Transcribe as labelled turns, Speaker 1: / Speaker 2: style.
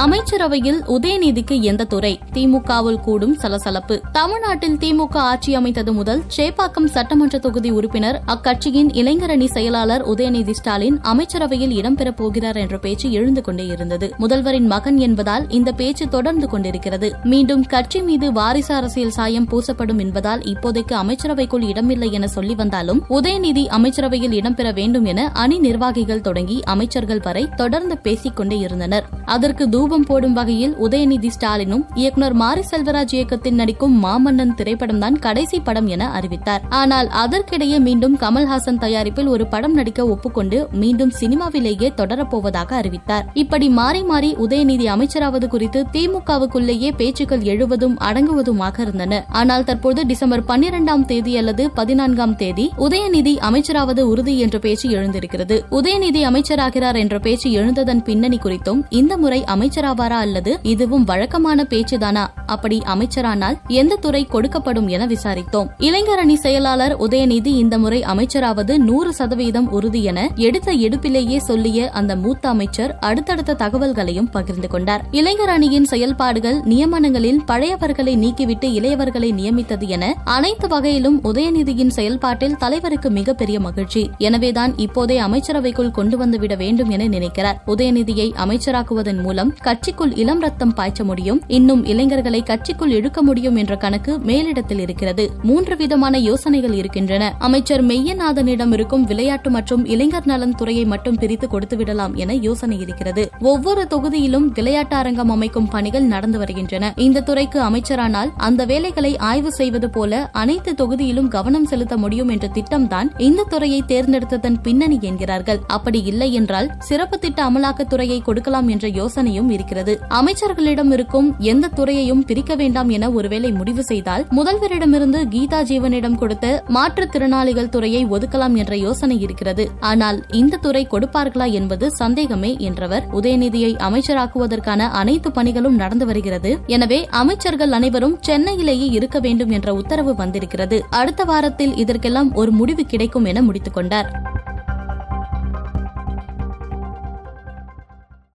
Speaker 1: அமைச்சரவையில் உதயநிதிக்கு எந்த துறை? திமுகவில் கூடும் சலசலப்பு. தமிழ்நாட்டில் திமுக ஆட்சி அமைத்தது முதல் சேப்பாக்கம் சட்டமன்ற தொகுதி உறுப்பினர் அக்கட்சியின் இளைஞரணி செயலாளர் உதயநிதி ஸ்டாலின் அமைச்சரவையில் இடம்பெறப் போகிறார் என்ற பேச்சு எழுந்து கொண்டே இருந்தது. முதல்வரின் மகன் என்பதால் இந்த பேச்சு தொடர்ந்து கொண்டிருக்கிறது. மீண்டும் கட்சி மீது வாரிசு அரசியல் சாயம் பூசப்படும் என்பதால் இப்போதைக்கு அமைச்சரவைக்குள் இடமில்லை என சொல்லி வந்தாலும் உதயநிதி அமைச்சரவையில் இடம்பெற வேண்டும் என அணி நிர்வாகிகள் தொடங்கி அமைச்சர்கள் வரை தொடர்ந்து பேசிக் கொண்டே இருந்தனர். அதற்கு தூபம் போடும் வகையில் உதயநிதி ஸ்டாலினும் இயக்குநர் மாரி செல்வராஜ் இயக்கத்தில் நடிக்கும் மாமன்னன் திரைப்படம் தான் கடைசி படம் என அறிவித்தார். ஆனால் அதற்கிடையே மீண்டும் கமல்ஹாசன் தயாரிப்பில் ஒரு படம் நடிக்க ஒப்புக்கொண்டு மீண்டும் சினிமாவிலேயே தொடரப்போவதாக அறிவித்தார். இப்படி மாறி மாறி உதயநிதி அமைச்சராவது குறித்து திமுகவுக்குள்ளேயே பேச்சுக்கள் எழுவதும் அடங்குவதுமாக இருந்தன. ஆனால் தற்போது டிசம்பர் பன்னிரண்டாம் தேதி அல்லது பதினான்காம் தேதி உதயநிதி அமைச்சராவது உறுதி என்ற பேச்சு எழுந்திருக்கிறது. உதயநிதி அமைச்சராகிறார் என்ற பேச்சு எழுந்ததன் பின்னணி குறித்தும் இந்த முறை அமைச்சர் அமைச்சராவாரா அல்லது இதுவும் வழக்கமான பேச்சுதானா? அப்படி அமைச்சரானால் எந்த துறை கொடுக்கப்படும் என விசாரித்தோம். இளைஞரணி செயலாளர் உதயநிதி இந்த முறை அமைச்சராவது நூறு சதவீதம் உறுதி என எடுத்த எடுப்பிலேயே சொல்லிய அந்த மூத்த அமைச்சர் அடுத்தடுத்த தகவல்களையும் பகிர்ந்து கொண்டார். இளைஞர் அணியின் செயல்பாடுகள் நியமனங்களில் பழையவர்களை நீக்கிவிட்டு இளையவர்களை நியமித்தது என அனைத்து வகையிலும் உதயநிதியின் செயல்பாட்டில் தலைவருக்கு மிகப்பெரிய மகிழ்ச்சி. எனவேதான் இப்போதே அமைச்சரவைக்குள் கொண்டு வந்துவிட வேண்டும் என நினைக்கிறார். உதயநிதியை அமைச்சராக்குவதன் மூலம் கட்சிக்குள் இளம் ரத்தம் பாய்ச்ச முடியும். இன்னும் இளைஞர்களை கட்சிக்குள் இழுக்க முடியும் என்ற கணக்கு மேலிடத்தில் இருக்கிறது. மூன்று விதமான யோசனைகள் இருக்கின்றன. அமைச்சர் மெய்யநாதனிடம் இருக்கும் விளையாட்டு மற்றும் இளைஞர் நலன் துறையை மட்டும் பிரித்து கொடுத்து விடலாம் என யோசனை இருக்கிறது. ஒவ்வொரு தொகுதியிலும் விளையாட்டு அரங்கம் அமைக்கும் பணிகள் நடந்து வருகின்றன. இந்த துறைக்கு அமைச்சரானால் அந்த வேலைகளை ஆய்வு செய்வது போல அனைத்து தொகுதியிலும் கவனம் செலுத்த முடியும் என்ற திட்டம்தான் இந்த துறையை தேர்ந்தெடுத்ததன் பின்னணி என்கிறார்கள். அப்படி இல்லை என்றால் சிறப்பு திட்ட அமலாக்கத்துறையை கொடுக்கலாம் என்ற யோசனையும் இருக்கிறது. அமைச்சர்களிடம் இருக்கும் எந்த துறையையும் பிரிக்க வேண்டாம் என ஒருவேளை முடிவு செய்தால் முதல்வரிடமிருந்து கீதா ஜீவனிடம் கொடுத்த மாற்றுத்திறனாளிகள் துறையை ஒதுக்கலாம் என்ற யோசனை இருக்கிறது. ஆனால் இந்த துறை கொடுப்பார்களா என்பது சந்தேகமே என்றவர் உதயநிதியை அமைச்சராக்குவதற்கான அனைத்து பணிகளும் நடந்து வருகிறது. எனவே அமைச்சர்கள் அனைவரும் சென்னையிலேயே இருக்க வேண்டும் என்ற உத்தரவு வந்திருக்கிறது. அடுத்த வாரத்தில் இதற்கெல்லாம் ஒரு முடிவு கிடைக்கும் என முடித்துக் கொண்டாா்